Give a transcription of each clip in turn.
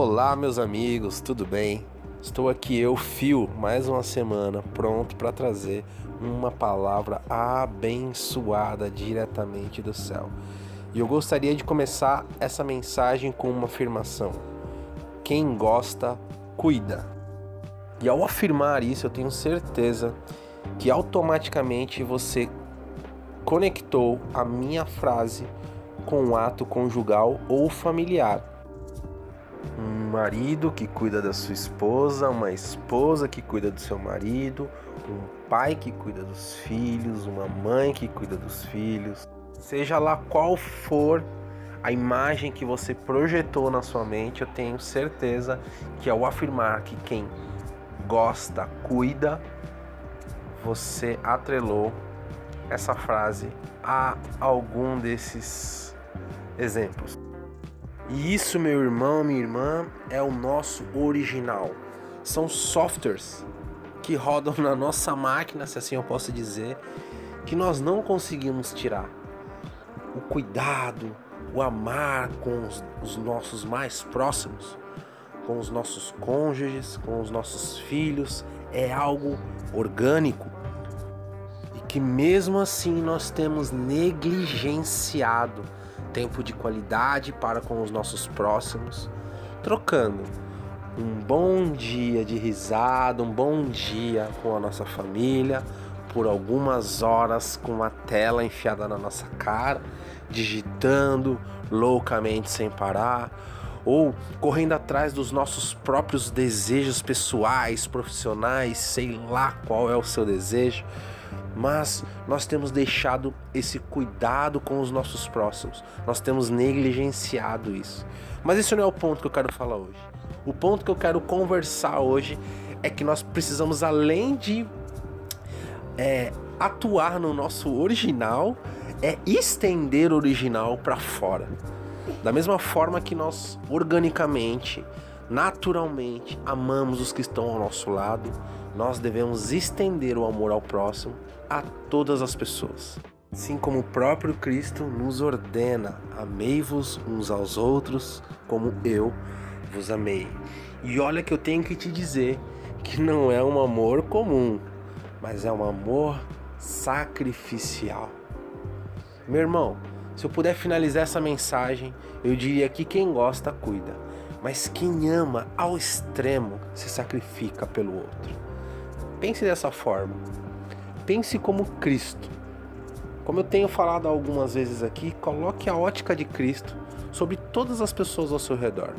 Olá, meus amigos, tudo bem? Estou aqui, eu, Fio, mais uma semana, pronto para trazer uma palavra abençoada diretamente do céu. E eu gostaria de começar essa mensagem com uma afirmação: Quem gosta, cuida. E ao afirmar isso, eu tenho certeza que automaticamente você conectou a minha frase com o um ato conjugal ou familiar um marido que cuida da sua esposa, uma esposa que cuida do seu marido, um pai que cuida dos filhos, uma mãe que cuida dos filhos. Seja lá qual for a imagem que você projetou na sua mente, eu tenho certeza que ao afirmar que quem gosta, cuida, você atrelou essa frase a algum desses exemplos. E isso, meu irmão, minha irmã, é o nosso original. São softwares que rodam na nossa máquina, se assim eu posso dizer, que nós não conseguimos tirar. O cuidado, o amar com os, os nossos mais próximos, com os nossos cônjuges, com os nossos filhos, é algo orgânico e que mesmo assim nós temos negligenciado tempo de qualidade para com os nossos próximos, trocando um bom dia de risada, um bom dia com a nossa família, por algumas horas com a tela enfiada na nossa cara, digitando loucamente sem parar, ou correndo atrás dos nossos próprios desejos pessoais, profissionais, sei lá qual é o seu desejo mas nós temos deixado esse cuidado com os nossos próximos, nós temos negligenciado isso. Mas esse não é o ponto que eu quero falar hoje. O ponto que eu quero conversar hoje é que nós precisamos, além de é, atuar no nosso original, é estender o original para fora. Da mesma forma que nós organicamente, naturalmente amamos os que estão ao nosso lado, nós devemos estender o amor ao próximo a todas as pessoas. Assim como o próprio Cristo nos ordena: amei-vos uns aos outros como eu vos amei. E olha que eu tenho que te dizer que não é um amor comum, mas é um amor sacrificial. Meu irmão, se eu puder finalizar essa mensagem, eu diria que quem gosta cuida, mas quem ama ao extremo se sacrifica pelo outro. Pense dessa forma. Pense como Cristo. Como eu tenho falado algumas vezes aqui, coloque a ótica de Cristo sobre todas as pessoas ao seu redor.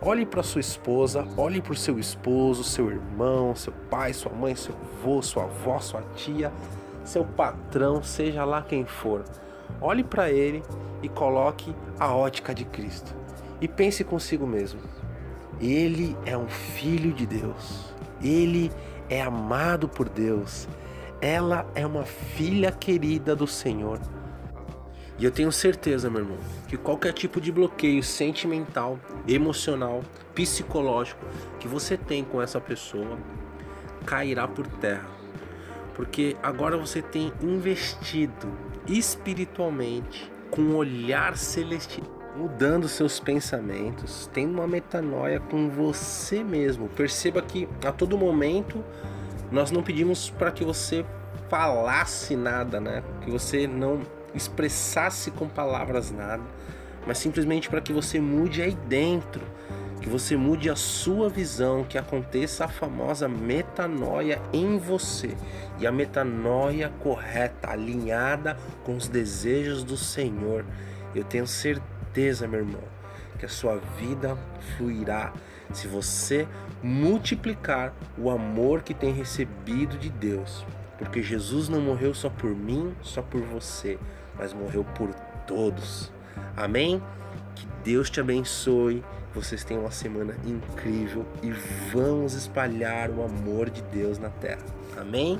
Olhe para sua esposa, olhe para o seu esposo, seu irmão, seu pai, sua mãe, seu avô, sua avó, sua tia, seu patrão, seja lá quem for. Olhe para ele e coloque a ótica de Cristo. E pense consigo mesmo: Ele é um filho de Deus. Ele é amado por Deus. Ela é uma filha querida do Senhor. E eu tenho certeza, meu irmão, que qualquer tipo de bloqueio sentimental, emocional, psicológico que você tem com essa pessoa cairá por terra. Porque agora você tem investido espiritualmente com um olhar celestial, mudando seus pensamentos, tendo uma metanoia com você mesmo. Perceba que a todo momento nós não pedimos para que você falasse nada, né? Que você não expressasse com palavras nada, mas simplesmente para que você mude aí dentro, que você mude a sua visão, que aconteça a famosa metanoia em você. E a metanoia correta, alinhada com os desejos do Senhor. Eu tenho certeza, meu irmão, que a sua vida fluirá se você multiplicar o amor que tem recebido de Deus. Porque Jesus não morreu só por mim, só por você, mas morreu por todos. Amém? Que Deus te abençoe. Vocês tenham uma semana incrível e vamos espalhar o amor de Deus na terra. Amém?